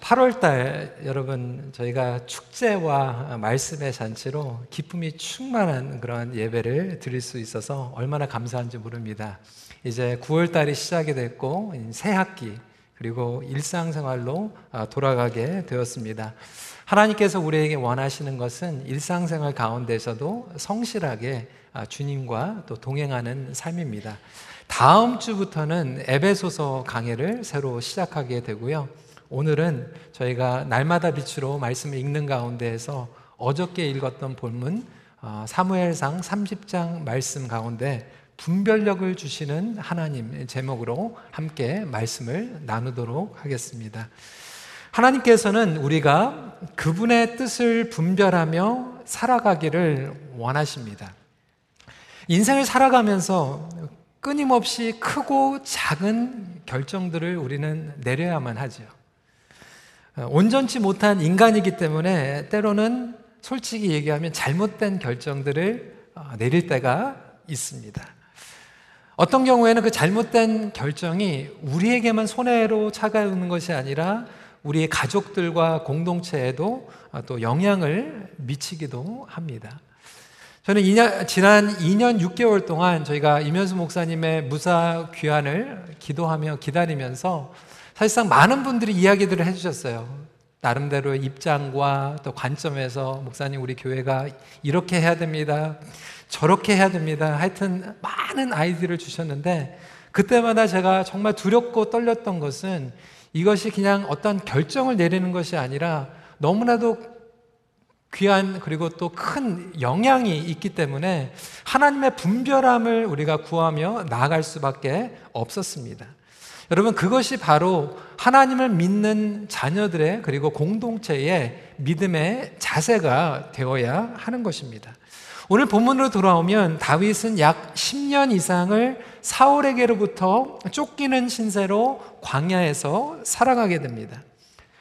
8월달 어, 여러분 저희가 축제와 말씀의 잔치로 기쁨이 충만한 그런 예배를 드릴 수 있어서 얼마나 감사한지 모릅니다. 이제 9월달이 시작이 됐고 새 학기 그리고 일상생활로 어, 돌아가게 되었습니다. 하나님께서 우리에게 원하시는 것은 일상생활 가운데서도 성실하게 어, 주님과 또 동행하는 삶입니다. 다음 주부터는 에베소서 강해를 새로 시작하게 되고요. 오늘은 저희가 날마다 빛으로 말씀을 읽는 가운데에서 어저께 읽었던 본문 어, 사무엘상 30장 말씀 가운데 분별력을 주시는 하나님 제목으로 함께 말씀을 나누도록 하겠습니다. 하나님께서는 우리가 그분의 뜻을 분별하며 살아가기를 원하십니다. 인생을 살아가면서 끊임없이 크고 작은 결정들을 우리는 내려야만 하죠. 어, 온전치 못한 인간이기 때문에 때로는 솔직히 얘기하면 잘못된 결정들을 어, 내릴 때가 있습니다. 어떤 경우에는 그 잘못된 결정이 우리에게만 손해로 차가우는 것이 아니라 우리의 가족들과 공동체에도 어, 또 영향을 미치기도 합니다. 저는 2년, 지난 2년 6개월 동안 저희가 이면수 목사님의 무사 귀환을 기도하며 기다리면서 사실상 많은 분들이 이야기들을 해주셨어요. 나름대로의 입장과 또 관점에서 목사님 우리 교회가 이렇게 해야 됩니다. 저렇게 해야 됩니다. 하여튼 많은 아이디어를 주셨는데 그때마다 제가 정말 두렵고 떨렸던 것은 이것이 그냥 어떤 결정을 내리는 것이 아니라 너무나도 귀한 그리고 또 큰 영향이 있기 때문에 하나님의 분별함을 우리가 구하며 나아갈 수밖에 없었습니다. 여러분, 그것이 바로 하나님을 믿는 자녀들의 그리고 공동체의 믿음의 자세가 되어야 하는 것입니다. 오늘 본문으로 돌아오면 다윗은 약 10년 이상을 사울에게로부터 쫓기는 신세로 광야에서 살아가게 됩니다.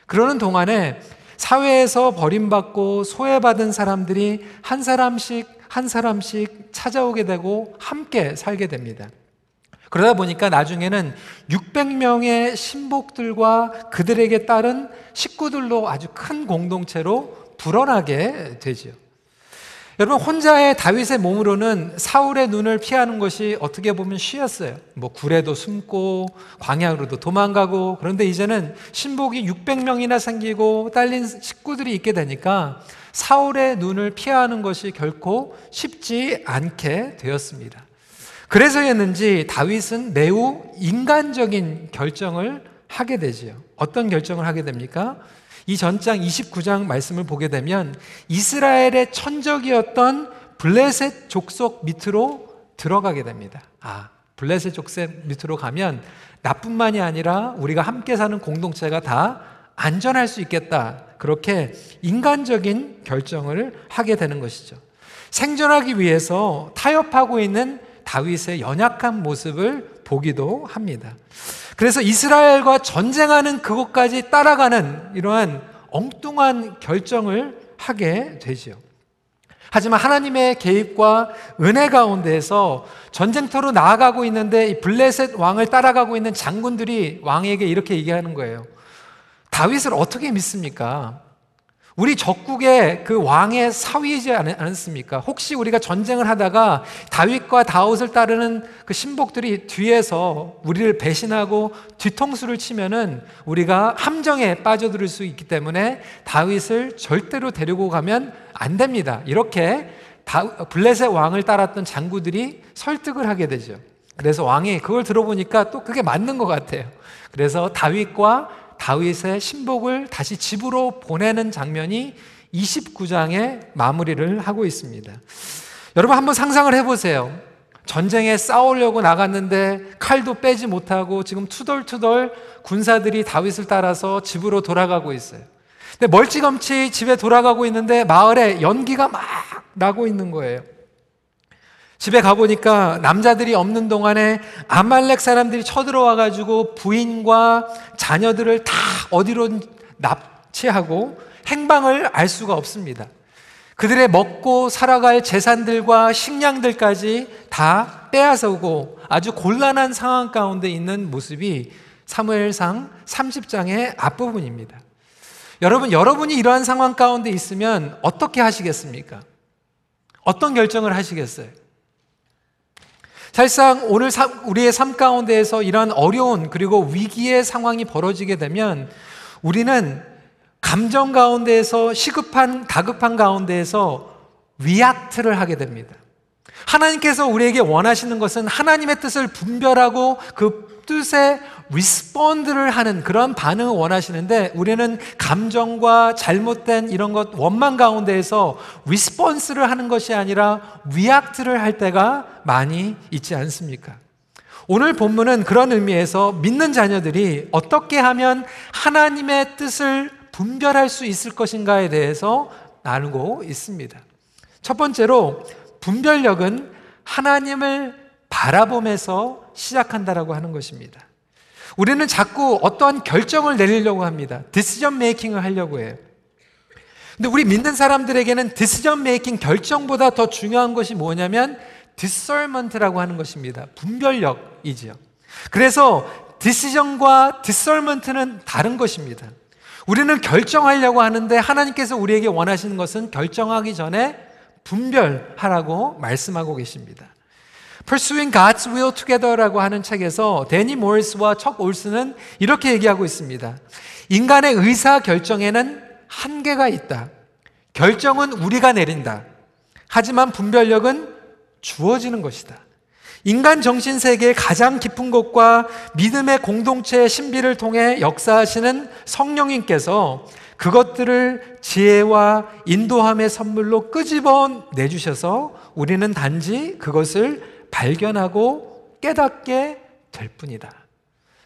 그러는 동안에 사회에서 버림받고 소외받은 사람들이 한 사람씩 한 사람씩 찾아오게 되고 함께 살게 됩니다. 그러다 보니까 나중에는 600명의 신복들과 그들에게 따른 식구들로 아주 큰 공동체로 불어나게 되지요. 여러분 혼자의 다윗의 몸으로는 사울의 눈을 피하는 것이 어떻게 보면 쉬웠어요. 뭐 굴에도 숨고 광야로도 도망가고 그런데 이제는 신복이 600명이나 생기고 딸린 식구들이 있게 되니까 사울의 눈을 피하는 것이 결코 쉽지 않게 되었습니다. 그래서였는지 다윗은 매우 인간적인 결정을 하게 되지요. 어떤 결정을 하게 됩니까? 이 전장 29장 말씀을 보게 되면 이스라엘의 천적이었던 블레셋 족속 밑으로 들어가게 됩니다. 아, 블레셋 족속 밑으로 가면 나뿐만이 아니라 우리가 함께 사는 공동체가 다 안전할 수 있겠다. 그렇게 인간적인 결정을 하게 되는 것이죠. 생존하기 위해서 타협하고 있는 다윗의 연약한 모습을 보기도 합니다. 그래서 이스라엘과 전쟁하는 그곳까지 따라가는 이러한 엉뚱한 결정을 하게 되지요. 하지만 하나님의 개입과 은혜 가운데에서 전쟁터로 나아가고 있는데 이 블레셋 왕을 따라가고 있는 장군들이 왕에게 이렇게 얘기하는 거예요. 다윗을 어떻게 믿습니까? 우리 적국의 그 왕의 사위이지 않았습니까? 혹시 우리가 전쟁을 하다가 다윗과 다윗을 따르는 그 신복들이 뒤에서 우리를 배신하고 뒤통수를 치면은 우리가 함정에 빠져들 수 있기 때문에 다윗을 절대로 데리고 가면 안 됩니다. 이렇게 블레셋 왕을 따랐던 장구들이 설득을 하게 되죠. 그래서 왕이 그걸 들어보니까 또 그게 맞는 것 같아요. 그래서 다윗과 다윗의 신복을 다시 집으로 보내는 장면이 29장에 마무리를 하고 있습니다. 여러분 한번 상상을 해보세요. 전쟁에 싸우려고 나갔는데 칼도 빼지 못하고 지금 투덜투덜 군사들이 다윗을 따라서 집으로 돌아가고 있어요. 근데 멀찌감치 집에 돌아가고 있는데 마을에 연기가 막 나고 있는 거예요. 집에 가보니까 남자들이 없는 동안에 아말렉 사람들이 쳐들어와가지고 부인과 자녀들을 다 어디로 납치하고 행방을 알 수가 없습니다. 그들의 먹고 살아갈 재산들과 식량들까지 다 빼앗아오고 아주 곤란한 상황 가운데 있는 모습이 사무엘상 30장의 앞부분입니다. 여러분, 여러분이 이러한 상황 가운데 있으면 어떻게 하시겠습니까? 어떤 결정을 하시겠어요? 사실상 오늘 우리의 삶 가운데에서 이러한 어려운 그리고 위기의 상황이 벌어지게 되면 우리는 감정 가운데에서 시급한, 다급한 가운데에서 react를 하게 됩니다. 하나님께서 우리에게 원하시는 것은 하나님의 뜻을 분별하고 그 뜻에 respond를 하는 그런 반응을 원하시는데 우리는 감정과 잘못된 이런 것 원망 가운데에서 response를 하는 것이 아니라 react를 할 때가 많이 있지 않습니까? 오늘 본문은 그런 의미에서 믿는 자녀들이 어떻게 하면 하나님의 뜻을 분별할 수 있을 것인가에 대해서 나누고 있습니다. 첫 번째로 분별력은 하나님을 바라보면서 시작한다라고 하는 것입니다. 우리는 자꾸 어떠한 결정을 내리려고 합니다. decision making을 하려고 해요. 근데 우리 믿는 사람들에게는 decision making 결정보다 더 중요한 것이 뭐냐면 discernment라고 하는 것입니다. 분별력이지요. 그래서 decision과 discernment는 다른 것입니다. 우리는 결정하려고 하는데 하나님께서 우리에게 원하시는 것은 결정하기 전에 분별하라고 말씀하고 계십니다. Pursuing God's Will Together라고 하는 책에서 데니 모리스와 척 올슨은 이렇게 얘기하고 있습니다. 인간의 의사 결정에는 한계가 있다. 결정은 우리가 내린다. 하지만 분별력은 주어지는 것이다. 인간 정신 세계의 가장 깊은 곳과 믿음의 공동체의 신비를 통해 역사하시는 성령님께서 그것들을 지혜와 인도함의 선물로 끄집어 내주셔서 우리는 단지 그것을 발견하고 깨닫게 될 뿐이다.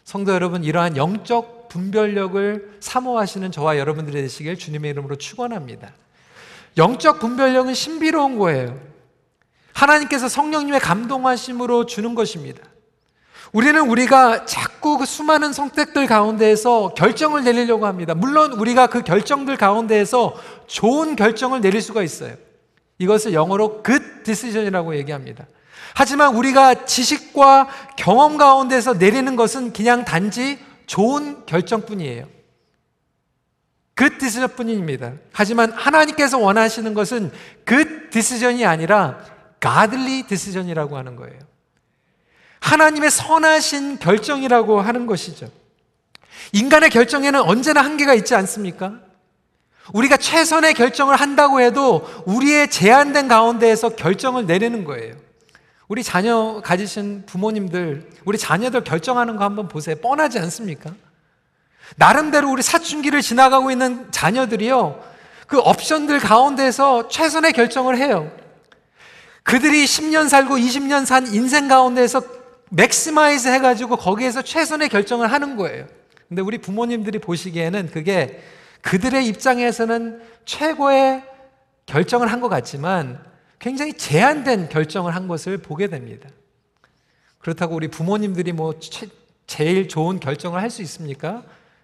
성도 여러분, 이러한 영적 분별력을 사모하시는 저와 여러분들이 되시길 주님의 이름으로 축원합니다. 영적 분별력은 신비로운 거예요. 하나님께서 성령님의 감동하심으로 주는 것입니다. 우리는 우리가 자꾸 그 수많은 선택들 가운데에서 결정을 내리려고 합니다. 물론 우리가 그 결정들 가운데에서 좋은 결정을 내릴 수가 있어요. 이것을 영어로 good decision이라고 얘기합니다. 하지만 우리가 지식과 경험 가운데서 내리는 것은 그냥 단지 좋은 결정뿐이에요. good decision뿐입니다. 하지만 하나님께서 원하시는 것은 good decision이 아니라 godly decision이라고 하는 거예요. 하나님의 선하신 결정이라고 하는 것이죠. 인간의 결정에는 언제나 한계가 있지 않습니까? 우리가 최선의 결정을 한다고 해도 우리의 제한된 가운데에서 결정을 내리는 거예요. 우리 자녀 가지신 부모님들, 우리 자녀들 결정하는 거 한번 보세요. 뻔하지 않습니까? 나름대로 우리 사춘기를 지나가고 있는 자녀들이요. 그 옵션들 가운데서 최선의 결정을 해요. 그들이 10년 살고 20년 산 인생 가운데서 maximize 해가지고 거기에서 최선의 결정을 하는 거예요. 근데 우리 부모님들이 보시기에는 그게 그들의 입장에서는 최고의 결정을 한 것 같지만 굉장히 제한된 결정을 한 것을 보게 됩니다. 그렇다고 우리 부모님들이 뭐 최, 제일 좋은 결정을 할 수 있습니까?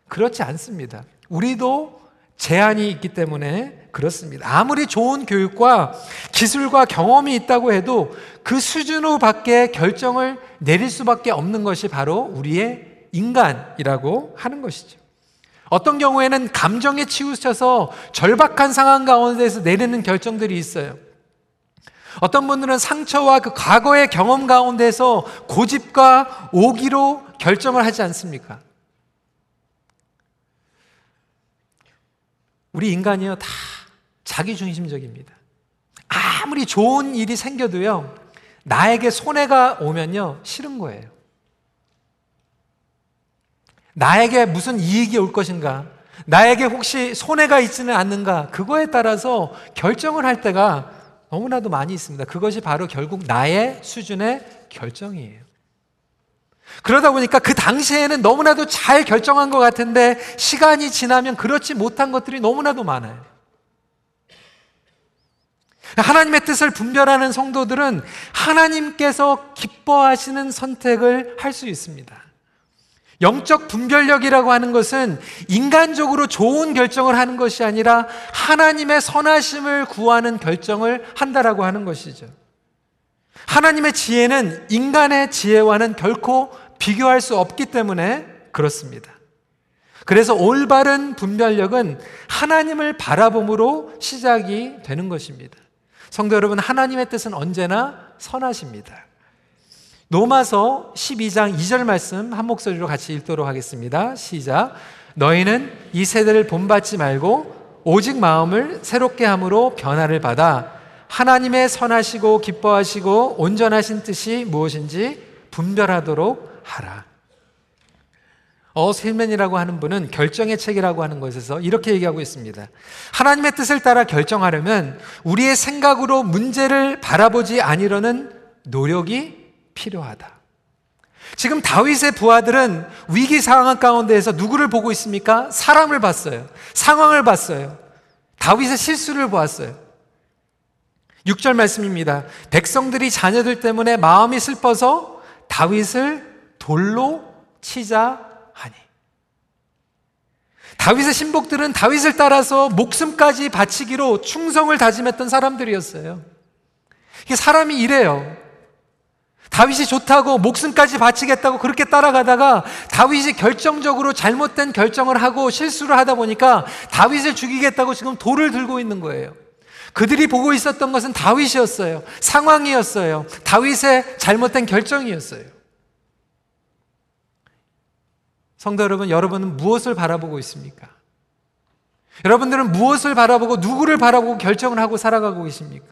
그렇지 않습니다. 우리도 제한이 있기 때문에 그렇습니다. 아무리 좋은 교육과 기술과 경험이 있다고 해도 그 수준으로 밖에 결정을 내릴 수밖에 없는 것이 바로 우리의 인간이라고 하는 것이죠. 어떤 경우에는 감정에 치우쳐서 절박한 상황 가운데서 내리는 결정들이 있어요. 어떤 분들은 상처와 그 과거의 경험 가운데서 고집과 오기로 결정을 하지 않습니까? 우리 인간이요, 다 자기중심적입니다. 아무리 좋은 일이 생겨도요, 나에게 손해가 오면요, 싫은 거예요. 나에게 무슨 이익이 올 것인가? 나에게 혹시 손해가 있지는 않는가? 그거에 따라서 결정을 할 때가 너무나도 많이 있습니다. 그것이 바로 결국 나의 수준의 결정이에요. 그러다 보니까 그 당시에는 너무나도 잘 결정한 것 같은데 시간이 지나면 그렇지 못한 것들이 너무나도 많아요. 하나님의 뜻을 분별하는 성도들은 하나님께서 기뻐하시는 선택을 할 수 있습니다. 영적 분별력이라고 하는 것은 인간적으로 좋은 결정을 하는 것이 아니라 하나님의 선하심을 구하는 결정을 한다라고 하는 것이죠. 하나님의 지혜는 인간의 지혜와는 결코 비교할 수 없기 때문에 그렇습니다. 그래서 올바른 분별력은 하나님을 바라봄으로 시작이 되는 것입니다. 성도 여러분, 하나님의 뜻은 언제나 선하십니다. 로마서 12장 2절 말씀 한 목소리로 같이 읽도록 하겠습니다. 시작. 너희는 이 세대를 본받지 말고 오직 마음을 새롭게 함으로 변화를 받아 하나님의 선하시고 기뻐하시고 온전하신 뜻이 무엇인지 분별하도록 하라. 어힐맨이라고 하는 분은 결정의 책이라고 하는 것에서 이렇게 얘기하고 있습니다. 하나님의 뜻을 따라 결정하려면 우리의 생각으로 문제를 바라보지 아니려는 노력이 필요하다. 지금 다윗의 부하들은 위기 상황 가운데에서 누구를 보고 있습니까? 사람을 봤어요. 상황을 봤어요. 다윗의 실수를 보았어요. 6절 말씀입니다. 백성들이 자녀들 때문에 마음이 슬퍼서 다윗을 돌로 치자 하니. 다윗의 신복들은 다윗을 따라서 목숨까지 바치기로 충성을 다짐했던 사람들이었어요. 사람이 이래요. 다윗이 좋다고 목숨까지 바치겠다고 그렇게 따라가다가 다윗이 결정적으로 잘못된 결정을 하고 실수를 하다 보니까 다윗을 죽이겠다고 지금 돌을 들고 있는 거예요. 그들이 보고 있었던 것은 다윗이었어요. 상황이었어요. 다윗의 잘못된 결정이었어요. 성도 여러분, 여러분은 무엇을 바라보고 있습니까? 여러분들은 무엇을 바라보고 누구를 바라보고 결정을 하고 살아가고 계십니까?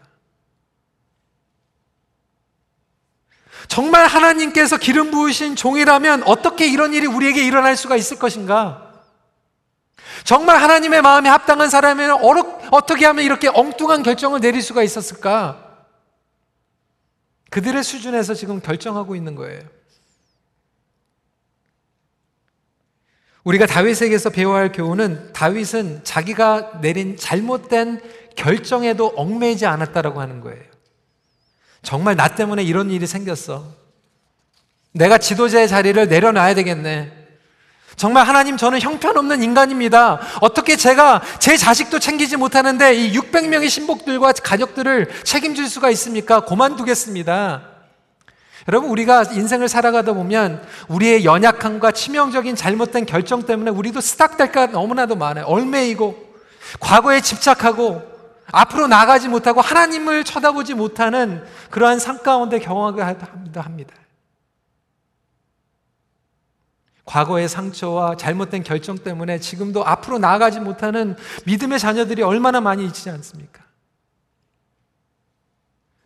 정말 하나님께서 기름 부으신 종이라면 어떻게 이런 일이 우리에게 일어날 수가 있을 것인가? 정말 하나님의 마음에 합당한 사람이면 어떻게 하면 이렇게 엉뚱한 결정을 내릴 수가 있었을까? 그들의 수준에서 지금 결정하고 있는 거예요. 우리가 다윗에게서 배워야 할 교훈은 다윗은 자기가 내린 잘못된 결정에도 얽매이지 않았다라고 하는 거예요. 정말 나 때문에 이런 일이 생겼어. 내가 지도자의 자리를 내려놔야 되겠네. 정말 하나님 저는 형편없는 인간입니다. 어떻게 제가 제 자식도 챙기지 못하는데 이 600명의 신복들과 가족들을 책임질 수가 있습니까? 고만두겠습니다. 여러분 우리가 인생을 살아가다 보면 우리의 연약함과 치명적인 잘못된 결정 때문에 우리도 스탁될까 너무나도 많아요. 얼매이고 과거에 집착하고 앞으로 나가지 못하고 하나님을 쳐다보지 못하는 그러한 상 가운데 경험을 합니다. 과거의 상처와 잘못된 결정 때문에 지금도 앞으로 나아가지 못하는 믿음의 자녀들이 얼마나 많이 있지 않습니까?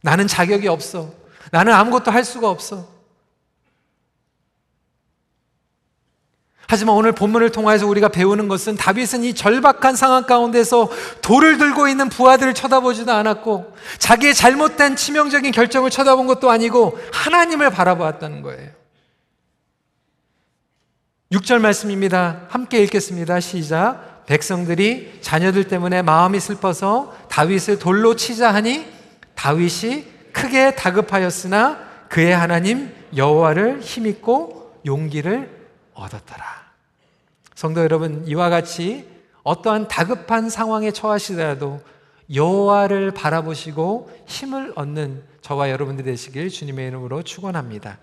나는 자격이 없어. 나는 아무것도 할 수가 없어. 하지만 오늘 본문을 통해서 우리가 배우는 것은 다윗은 이 절박한 상황 가운데서 돌을 들고 있는 부하들을 쳐다보지도 않았고 자기의 잘못된 치명적인 결정을 쳐다본 것도 아니고 하나님을 바라보았다는 거예요. 6절 말씀입니다. 함께 읽겠습니다. 시작. 백성들이 자녀들 때문에 마음이 슬퍼서 다윗을 돌로 치자 하니 다윗이 크게 다급하였으나 그의 하나님 여호와를 힘입고 용기를 얻었더라. 성도 여러분, 이와 같이 어떠한 다급한 상황에 처하시더라도 여호와를 바라보시고 힘을 얻는 저와 여러분들 되시길 주님의 이름으로 축원합니다.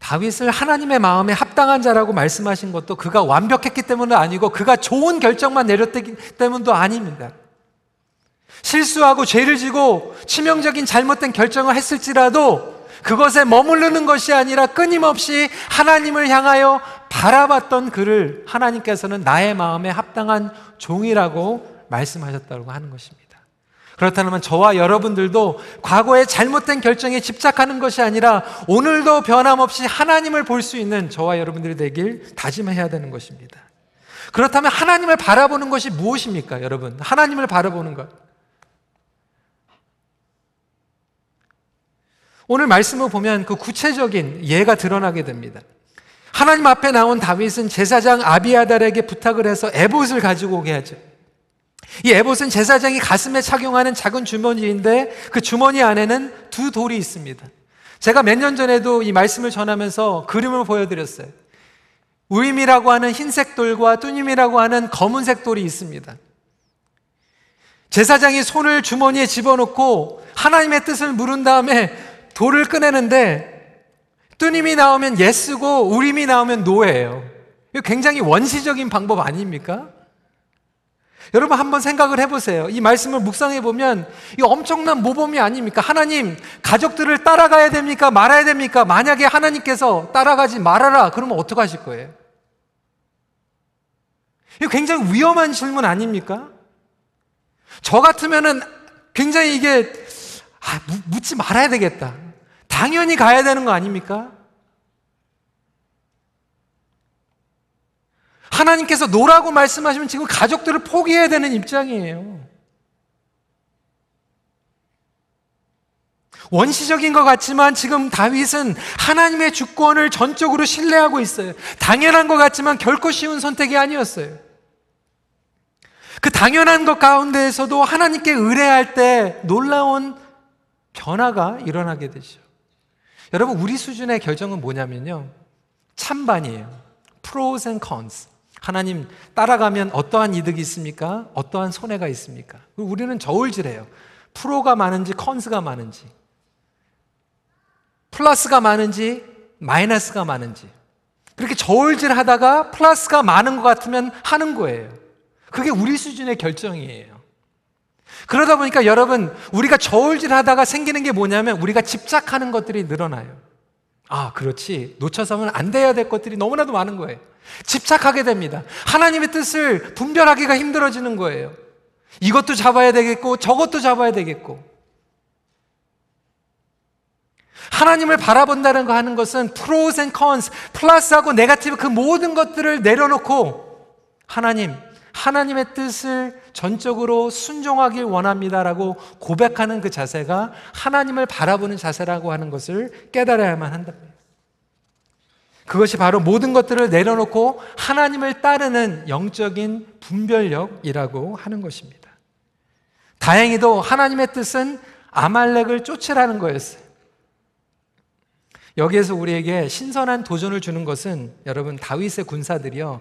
다윗을 하나님의 마음에 합당한 자라고 말씀하신 것도 그가 완벽했기 때문은 아니고 그가 좋은 결정만 내렸기 때문도 아닙니다. 실수하고 죄를 지고 치명적인 잘못된 결정을 했을지라도 그것에 머무르는 것이 아니라 끊임없이 하나님을 향하여 바라봤던 그를 하나님께서는 나의 마음에 합당한 종이라고 말씀하셨다고 하는 것입니다. 그렇다면 저와 여러분들도 과거의 잘못된 결정에 집착하는 것이 아니라 오늘도 변함없이 하나님을 볼 수 있는 저와 여러분들이 되길 다짐해야 되는 것입니다. 그렇다면 하나님을 바라보는 것이 무엇입니까, 여러분? 하나님을 바라보는 것. 오늘 말씀을 보면 그 구체적인 예가 드러나게 됩니다. 하나님 앞에 나온 다윗은 제사장 아비아달에게 부탁을 해서 에봇을 가지고 오게 하죠. 이 에봇은 제사장이 가슴에 착용하는 작은 주머니인데 그 주머니 안에는 두 돌이 있습니다. 제가 몇 년 전에도 이 말씀을 전하면서 그림을 보여드렸어요. 우임이라고 하는 흰색 돌과 뚜님이라고 하는 검은색 돌이 있습니다. 제사장이 손을 주머니에 집어넣고 하나님의 뜻을 물은 다음에 돌을 꺼내는데 뚜님이 나오면 예스고 우림이 나오면 노예예요. 이거 굉장히 원시적인 방법 아닙니까? 여러분 한번 생각을 해보세요. 이 말씀을 묵상해 보면 이 엄청난 모범이 아닙니까? 하나님 가족들을 따라가야 됩니까? 말아야 됩니까? 만약에 하나님께서 따라가지 말아라 그러면 어떡 하실 거예요? 이거 굉장히 위험한 질문 아닙니까? 저 같으면은 굉장히 이게 아, 묻지 말아야 되겠다. 당연히 가야 되는 거 아닙니까? 하나님께서 노라고 말씀하시면 지금 가족들을 포기해야 되는 입장이에요. 원시적인 것 같지만 지금 다윗은 하나님의 주권을 전적으로 신뢰하고 있어요. 당연한 것 같지만 결코 쉬운 선택이 아니었어요. 그 당연한 것 가운데에서도 하나님께 의뢰할 때 놀라운 변화가 일어나게 되죠. 여러분, 우리 수준의 결정은 뭐냐면요. 찬반이에요. pros and cons. 하나님 따라가면 어떠한 이득이 있습니까? 어떠한 손해가 있습니까? 우리는 저울질해요. 프로가 많은지 컨스가 많은지 플러스가 많은지 마이너스가 많은지 그렇게 저울질 하다가 플러스가 많은 것 같으면 하는 거예요. 그게 우리 수준의 결정이에요. 그러다 보니까 여러분 우리가 저울질 하다가 생기는 게 뭐냐면 우리가 집착하는 것들이 늘어나요. 아, 그렇지. 놓쳐서는 안 돼야 될 것들이 너무나도 많은 거예요. 집착하게 됩니다. 하나님의 뜻을 분별하기가 힘들어지는 거예요. 이것도 잡아야 되겠고, 저것도 잡아야 되겠고. 하나님을 바라본다는 거 하는 것은 pros and cons, 플러스하고 네가티브 그 모든 것들을 내려놓고 하나님, 하나님의 뜻을 전적으로 순종하길 원합니다라고 고백하는 그 자세가 하나님을 바라보는 자세라고 하는 것을 깨달아야만 한답니다. 그것이 바로 모든 것들을 내려놓고 하나님을 따르는 영적인 분별력이라고 하는 것입니다. 다행히도 하나님의 뜻은 아말렉을 쫓으라는 거였어요. 여기에서 우리에게 신선한 도전을 주는 것은 여러분 다윗의 군사들이요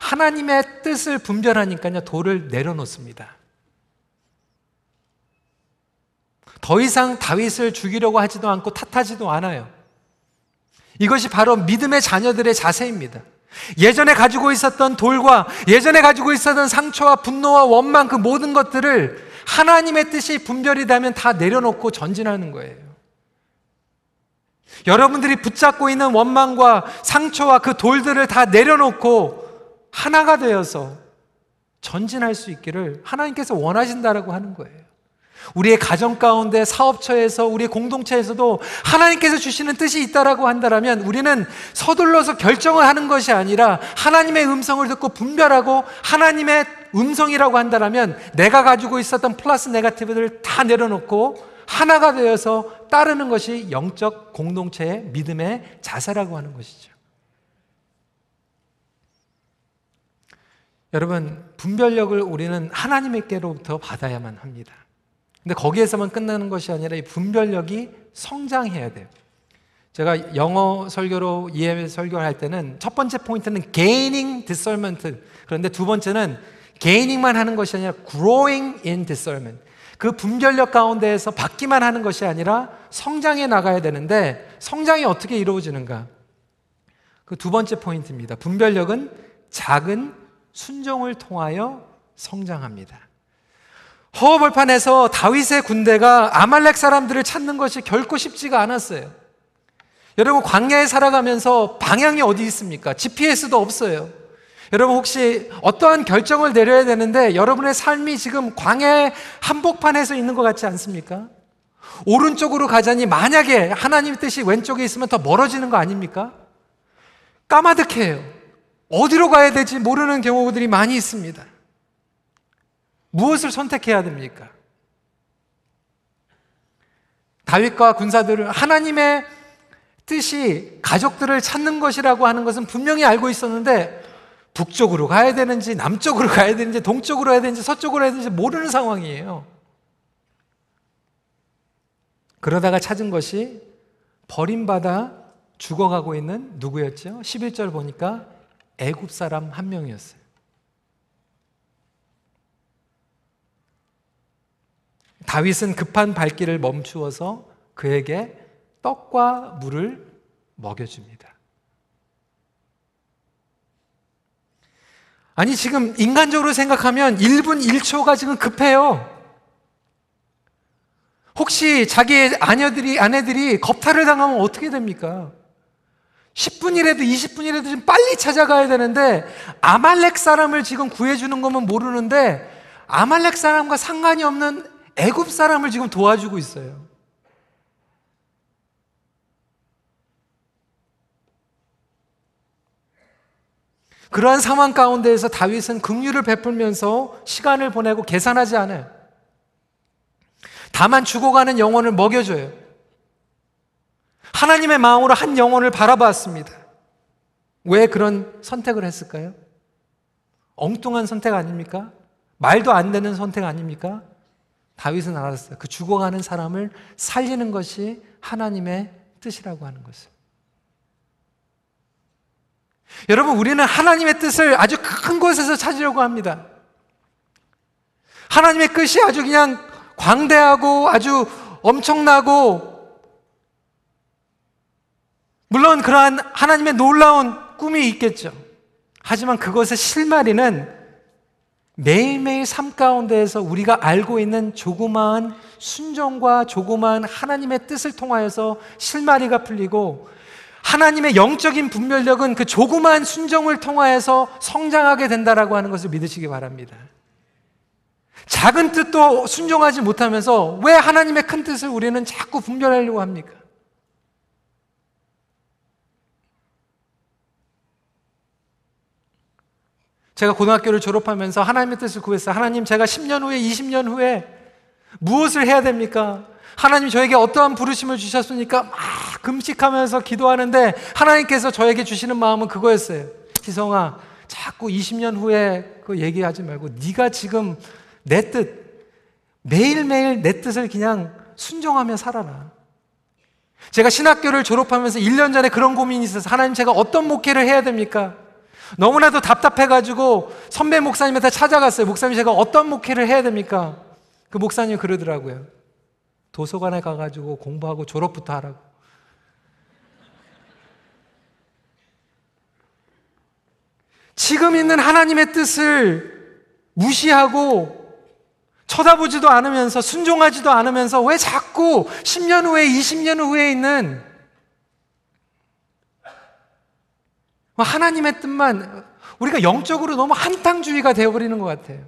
하나님의 뜻을 분별하니까요 돌을 내려놓습니다. 더 이상 다윗을 죽이려고 하지도 않고 탓하지도 않아요. 이것이 바로 믿음의 자녀들의 자세입니다. 예전에 가지고 있었던 돌과 예전에 가지고 있었던 상처와 분노와 원망 그 모든 것들을 하나님의 뜻이 분별이 되면 다 내려놓고 전진하는 거예요. 여러분들이 붙잡고 있는 원망과 상처와 그 돌들을 다 내려놓고 하나가 되어서 전진할 수 있기를 하나님께서 원하신다라고 하는 거예요. 우리의 가정 가운데 사업처에서 우리 공동체에서도 하나님께서 주시는 뜻이 있다라고 한다면 우리는 서둘러서 결정을 하는 것이 아니라 하나님의 음성을 듣고 분별하고 하나님의 음성이라고 한다면 내가 가지고 있었던 플러스 네가티브들을 다 내려놓고 하나가 되어서 따르는 것이 영적 공동체의 믿음의 자세라고 하는 것이죠. 여러분, 분별력을 우리는 하나님께로부터 받아야만 합니다. 근데 거기에서만 끝나는 것이 아니라 이 분별력이 성장해야 돼요. 제가 영어 설교로 이해 설교를 할 때는 첫 번째 포인트는 gaining discernment. 그런데 두 번째는 gaining만 하는 것이 아니라 growing in discernment. 그 분별력 가운데에서 받기만 하는 것이 아니라 성장해 나가야 되는데 성장이 어떻게 이루어지는가? 그 두 번째 포인트입니다. 분별력은 작은 순종을 통하여 성장합니다. 허허벌판에서 다윗의 군대가 아말렉 사람들을 찾는 것이 결코 쉽지가 않았어요. 여러분 광야에 살아가면서 방향이 어디 있습니까? GPS도 없어요. 여러분 혹시 어떠한 결정을 내려야 되는데 여러분의 삶이 지금 광야의 한복판에서 있는 것 같지 않습니까? 오른쪽으로 가자니 만약에 하나님 뜻이 왼쪽에 있으면 더 멀어지는 거 아닙니까? 까마득해요. 어디로 가야 될지 모르는 경우들이 많이 있습니다. 무엇을 선택해야 됩니까? 다윗과 군사들은 하나님의 뜻이 가족들을 찾는 것이라고 하는 것은 분명히 알고 있었는데 북쪽으로 가야 되는지 남쪽으로 가야 되는지 동쪽으로 가야 되는지 서쪽으로 가야 되는지 모르는 상황이에요. 그러다가 찾은 것이 버림받아 죽어가고 있는 누구였죠? 11절 보니까 애굽 사람 한 명이었어요. 다윗은 급한 발길을 멈추어서 그에게 떡과 물을 먹여줍니다. 아니, 지금 인간적으로 생각하면 1분 1초가 지금 급해요. 혹시 자기 아녀들이, 아내들이 겁탈을 당하면 어떻게 됩니까? 10분이라도 20분이라도 좀 빨리 찾아가야 되는데 아말렉 사람을 지금 구해주는 거면 모르는데 아말렉 사람과 상관이 없는 애굽 사람을 지금 도와주고 있어요. 그러한 상황 가운데에서 다윗은 긍휼을 베풀면서 시간을 보내고 계산하지 않아요. 다만 죽어가는 영혼을 먹여줘요. 하나님의 마음으로 한 영혼을 바라봤습니다. 왜 그런 선택을 했을까요? 엉뚱한 선택 아닙니까? 말도 안 되는 선택 아닙니까? 다윗은 알았어요. 그 죽어가는 사람을 살리는 것이 하나님의 뜻이라고 하는 것을. 여러분, 우리는 하나님의 뜻을 아주 큰 곳에서 찾으려고 합니다. 하나님의 뜻이 아주 그냥 광대하고 아주 엄청나고 물론 그러한 하나님의 놀라운 꿈이 있겠죠. 하지만 그것의 실마리는 매일매일 삶 가운데에서 우리가 알고 있는 조그마한 순종과 조그마한 하나님의 뜻을 통하여서 실마리가 풀리고 하나님의 영적인 분별력은 그 조그마한 순종을 통하여서 성장하게 된다라고 하는 것을 믿으시기 바랍니다. 작은 뜻도 순종하지 못하면서 왜 하나님의 큰 뜻을 우리는 자꾸 분별하려고 합니까? 제가 고등학교를 졸업하면서 하나님의 뜻을 구했어요. 하나님, 제가 10년 후에, 20년 후에 무엇을 해야 됩니까? 하나님 저에게 어떠한 부르심을 주셨습니까? 막 금식하면서 기도하는데 하나님께서 저에게 주시는 마음은 그거였어요. 희성아, 자꾸 20년 후에 그 얘기하지 말고 네가 지금 내 뜻, 매일매일 내 뜻을 그냥 순종하며 살아라. 제가 신학교를 졸업하면서 1년 전에 그런 고민이 있어서 하나님 제가 어떤 목회를 해야 됩니까? 너무나도 답답해가지고 선배 목사님한테 찾아갔어요. 목사님 제가 어떤 목회를 해야 됩니까? 그 목사님이 그러더라고요. 도서관에 가가지고 공부하고 졸업부터 하라고. 지금 있는 하나님의 뜻을 무시하고 쳐다보지도 않으면서 순종하지도 않으면서 왜 자꾸 10년 후에 20년 후에 있는 하나님의 뜻만 우리가 영적으로 너무 한탕주의가 되어버리는 것 같아요.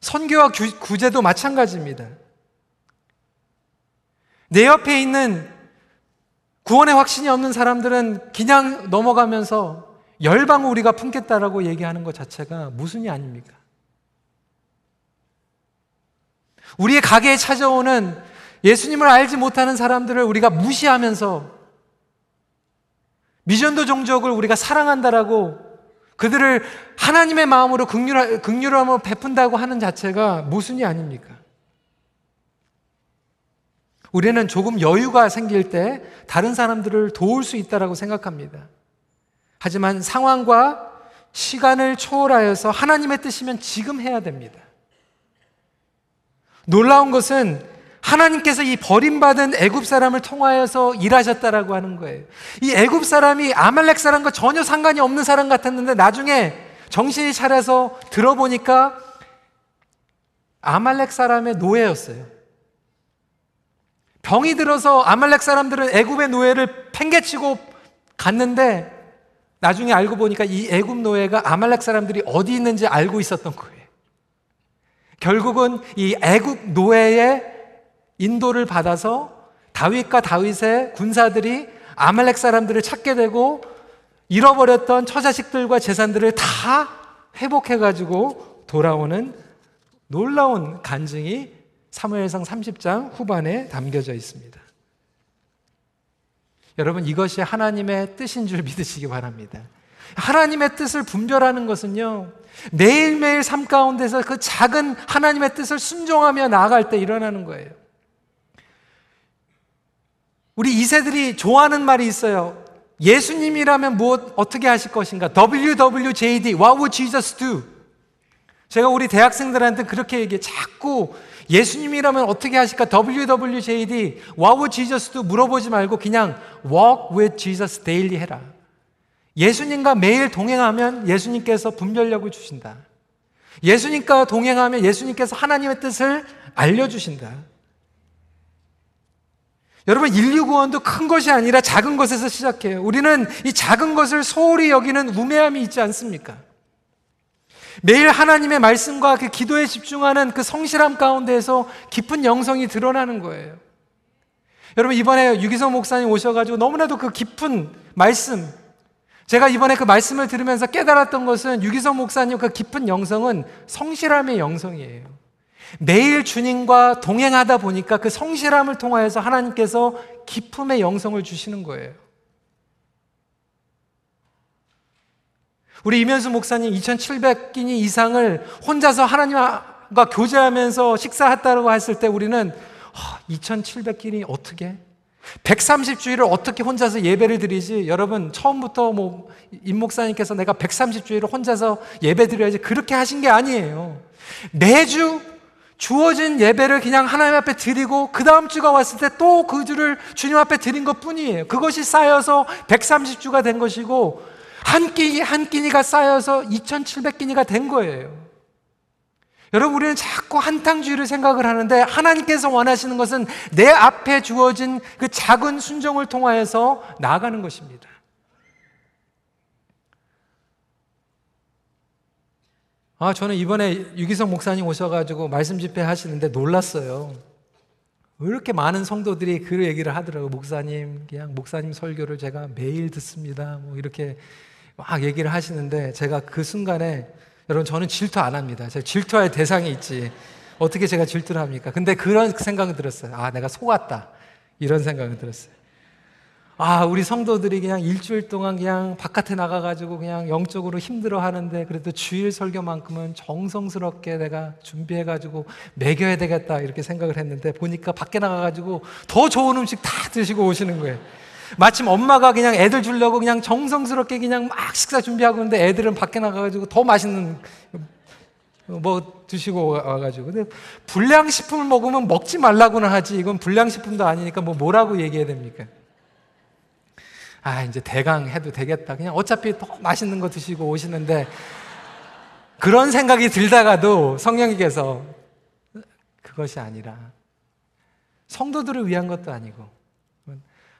선교와 구제도 마찬가지입니다. 내 옆에 있는 구원의 확신이 없는 사람들은 그냥 넘어가면서 열방을 우리가 품겠다라고 얘기하는 것 자체가 무슨이 아닙니까? 우리의 가게에 찾아오는 예수님을 알지 못하는 사람들을 우리가 무시하면서 미전도 종족을 우리가 사랑한다라고 그들을 하나님의 마음으로 극률, 극률함으로 베푼다고 하는 자체가 모순이 아닙니까? 우리는 조금 여유가 생길 때 다른 사람들을 도울 수 있다라고 생각합니다. 하지만 상황과 시간을 초월하여서 하나님의 뜻이면 지금 해야 됩니다. 놀라운 것은 하나님께서 이 버림받은 애굽 사람을 통하여서 일하셨다라고 하는 거예요. 이 애굽 사람이 아말렉 사람과 전혀 상관이 없는 사람 같았는데 나중에 정신이 차려서 들어보니까 아말렉 사람의 노예였어요. 병이 들어서 아말렉 사람들은 애굽의 노예를 팽개치고 갔는데 나중에 알고 보니까 이 애굽 노예가 아말렉 사람들이 어디 있는지 알고 있었던 거예요. 결국은 이 애굽 노예의 인도를 받아서 다윗과 다윗의 군사들이 아말렉 사람들을 찾게 되고 잃어버렸던 처자식들과 재산들을 다 회복해 가지고 돌아오는 놀라운 간증이 사무엘상 30장 후반에 담겨져 있습니다. 여러분 이것이 하나님의 뜻인 줄 믿으시기 바랍니다. 하나님의 뜻을 분별하는 것은요. 매일매일 삶 가운데서 그 작은 하나님의 뜻을 순종하며 나아갈 때 일어나는 거예요. 우리 이세들이 좋아하는 말이 있어요. 예수님이라면 무엇, 어떻게 하실 것인가? WWJD, What would Jesus do? 제가 우리 대학생들한테 그렇게 얘기해. 자꾸 예수님이라면 어떻게 하실까? WWJD, What would Jesus do? 물어보지 말고 그냥 Walk with Jesus daily 해라. 예수님과 매일 동행하면 예수님께서 분별력을 주신다. 예수님과 동행하면 예수님께서 하나님의 뜻을 알려주신다. 여러분, 인류 구원도 큰 것이 아니라 작은 것에서 시작해요. 우리는 이 작은 것을 소홀히 여기는 우매함이 있지 않습니까? 매일 하나님의 말씀과 그 기도에 집중하는 그 성실함 가운데에서 깊은 영성이 드러나는 거예요. 여러분, 이번에 유기성 목사님 오셔가지고 너무나도 그 깊은 말씀, 제가 이번에 그 말씀을 들으면서 깨달았던 것은 유기성 목사님 그 깊은 영성은 성실함의 영성이에요. 매일 주님과 동행하다 보니까 그 성실함을 통하여서 하나님께서 기품의 영성을 주시는 거예요. 우리 이면수 목사님 2,700끼니 이상을 혼자서 하나님과 교제하면서 식사했다고 했을 때 우리는 2,700끼니 어떻게? 130주일을 어떻게 혼자서 예배를 드리지? 여러분, 처음부터 뭐, 임 목사님께서 내가 130주일을 혼자서 예배 드려야지 그렇게 하신 게 아니에요. 매주 주어진 예배를 그냥 하나님 앞에 드리고 그 다음 주가 왔을 때 또 그 주를 주님 앞에 드린 것 뿐이에요. 그것이 쌓여서 130주가 된 것이고 한 끼니 한 끼니가 쌓여서 2700끼니가 된 거예요. 여러분 우리는 자꾸 한탕주의를 생각을 하는데 하나님께서 원하시는 것은 내 앞에 주어진 그 작은 순종을 통하여서 나아가는 것입니다. 아, 저는 이번에 유기성 목사님 오셔가지고 말씀 집회 하시는데 놀랐어요. 왜 이렇게 많은 성도들이 그 얘기를 하더라고요. 목사님, 그냥 목사님 설교를 제가 매일 듣습니다. 뭐 이렇게 막 얘기를 하시는데 제가 그 순간에 여러분 저는 질투 안 합니다. 제가 질투할 대상이 있지. 어떻게 제가 질투를 합니까? 근데 그런 생각이 들었어요. 아, 내가 속았다. 이런 생각이 들었어요. 아, 우리 성도들이 그냥 일주일 동안 그냥 바깥에 나가가지고 그냥 영적으로 힘들어 하는데 그래도 주일 설교만큼은 정성스럽게 내가 준비해가지고 먹여야 되겠다 이렇게 생각을 했는데 보니까 밖에 나가가지고 더 좋은 음식 다 드시고 오시는 거예요. 마침 엄마가 그냥 애들 주려고 그냥 정성스럽게 그냥 막 식사 준비하고 있는데 애들은 밖에 나가가지고 더 맛있는 뭐 드시고 와가지고 근데 불량식품을 먹으면 먹지 말라고는 하지 이건 불량식품도 아니니까 뭐 뭐라고 얘기해야 됩니까? 아, 이제 대강 해도 되겠다. 그냥 어차피 더 맛있는 거 드시고 오시는데 그런 생각이 들다가도 성령님께서 그것이 아니라 성도들을 위한 것도 아니고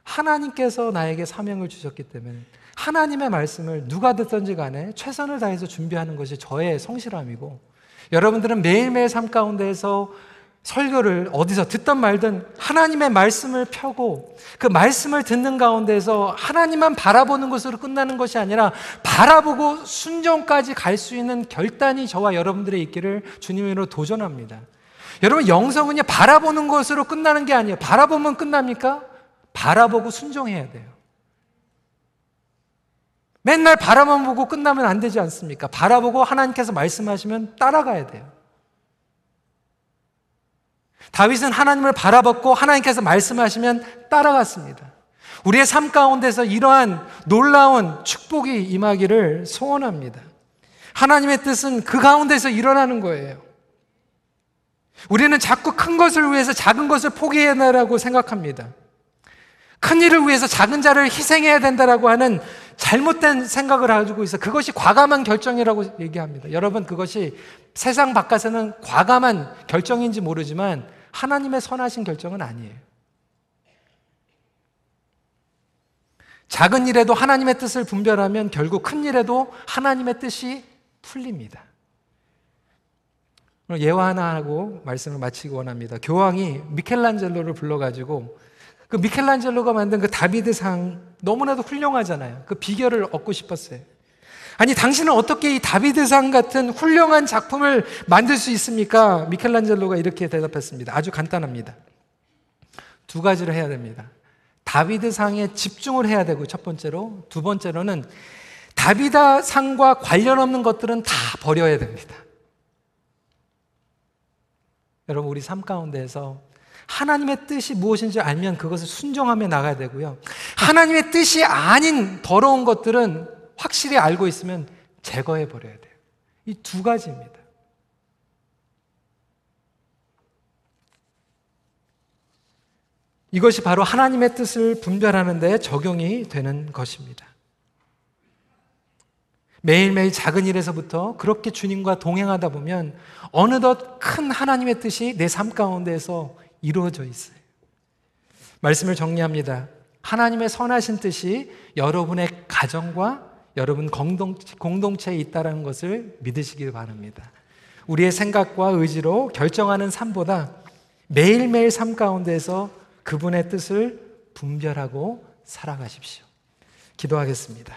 하나님께서 나에게 사명을 주셨기 때문에 하나님의 말씀을 누가 듣든지 간에 최선을 다해서 준비하는 것이 저의 성실함이고 여러분들은 매일매일 삶 가운데에서 설교를 어디서 듣던 말든 하나님의 말씀을 펴고 그 말씀을 듣는 가운데서 하나님만 바라보는 것으로 끝나는 것이 아니라 바라보고 순종까지 갈 수 있는 결단이 저와 여러분들의 있기를 주님으로 도전합니다. 여러분 영성은요 바라보는 것으로 끝나는 게 아니에요. 바라보면 끝납니까? 바라보고 순종해야 돼요. 맨날 바라만 보고 끝나면 안 되지 않습니까? 바라보고 하나님께서 말씀하시면 따라가야 돼요. 다윗은 하나님을 바라봤고 하나님께서 말씀하시면 따라갔습니다. 우리의 삶 가운데서 이러한 놀라운 축복이 임하기를 소원합니다. 하나님의 뜻은 그 가운데서 일어나는 거예요. 우리는 자꾸 큰 것을 위해서 작은 것을 포기해내라고 생각합니다. 큰 일을 위해서 작은 자를 희생해야 된다라고 하는 잘못된 생각을 가지고 있어. 그것이 과감한 결정이라고 얘기합니다. 여러분, 그것이 세상 바깥에는 과감한 결정인지 모르지만 하나님의 선하신 결정은 아니에요. 작은 일에도 하나님의 뜻을 분별하면 결국 큰 일에도 하나님의 뜻이 풀립니다. 예화 하나 하고 말씀을 마치기 원합니다. 교황이 미켈란젤로를 불러가지고 그 미켈란젤로가 만든 그 다비드 상 너무나도 훌륭하잖아요. 그 비결을 얻고 싶었어요. 아니, 당신은 어떻게 이 다비드상 같은 훌륭한 작품을 만들 수 있습니까? 미켈란젤로가 이렇게 대답했습니다. 아주 간단합니다. 두 가지를 해야 됩니다. 다비드상에 집중을 해야 되고, 첫 번째로. 두 번째로는 다비드상과 관련 없는 것들은 다 버려야 됩니다. 여러분, 우리 삶 가운데에서 하나님의 뜻이 무엇인지 알면 그것을 순종하며 나가야 되고요. 하나님의 뜻이 아닌 더러운 것들은 확실히 알고 있으면 제거해 버려야 돼요. 이 두 가지입니다. 이것이 바로 하나님의 뜻을 분별하는 데 적용이 되는 것입니다. 매일매일 작은 일에서부터 그렇게 주님과 동행하다 보면 어느덧 큰 하나님의 뜻이 내 삶 가운데에서 이루어져 있어요. 말씀을 정리합니다. 하나님의 선하신 뜻이 여러분의 가정과 여러분 공동체, 에 있다는 것을 믿으시길 바랍니다. 우리의 생각과 의지로 결정하는 삶보다 매일매일 삶 가운데서 그분의 뜻을 분별하고 살아가십시오. 기도하겠습니다.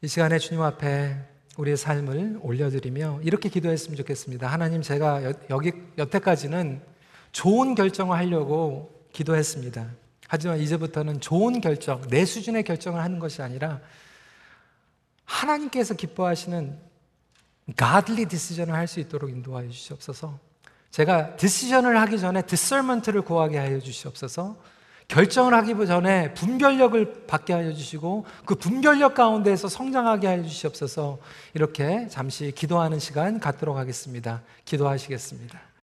이 시간에 주님 앞에 우리의 삶을 올려드리며 이렇게 기도했으면 좋겠습니다. 하나님, 제가 여기 여태까지는 좋은 결정을 하려고 기도했습니다. 하지만 이제부터는 좋은 결정, 내 수준의 결정을 하는 것이 아니라 하나님께서 기뻐하시는 godly decision을 할 수 있도록 인도하여 주시옵소서. 제가 decision을 하기 전에 discernment를 구하게 하여 주시옵소서. 결정을 하기 전에 분별력을 받게 하여 주시고 그 분별력 가운데에서 성장하게 하여 주시옵소서. 이렇게 잠시 기도하는 시간 갖도록 하겠습니다. 기도하시겠습니다.